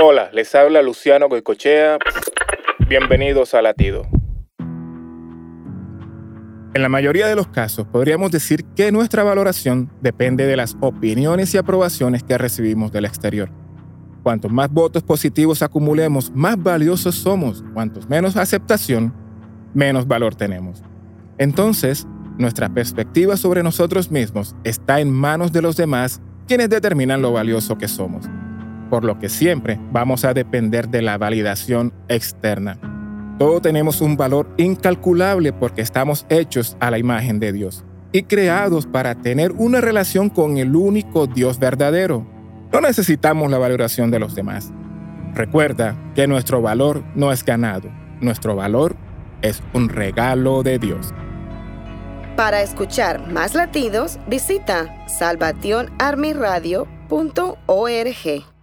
Hola, les habla Luciano Goicochea. Bienvenidos a Latido. En la mayoría de los casos podríamos decir que nuestra valoración depende de las opiniones y aprobaciones que recibimos del exterior. Cuantos más votos positivos acumulemos, más valiosos somos. Cuantos menos aceptación, menos valor tenemos. Entonces, nuestra perspectiva sobre nosotros mismos está en manos de los demás, quienes determinan lo valioso que somos. Por lo que siempre vamos a depender de la validación externa. Todos tenemos un valor incalculable porque estamos hechos a la imagen de Dios y creados para tener una relación con el único Dios verdadero. No necesitamos la valoración de los demás. Recuerda que nuestro valor no es ganado, nuestro valor es un regalo de Dios. Para escuchar más latidos, visita salvationarmyradio.org.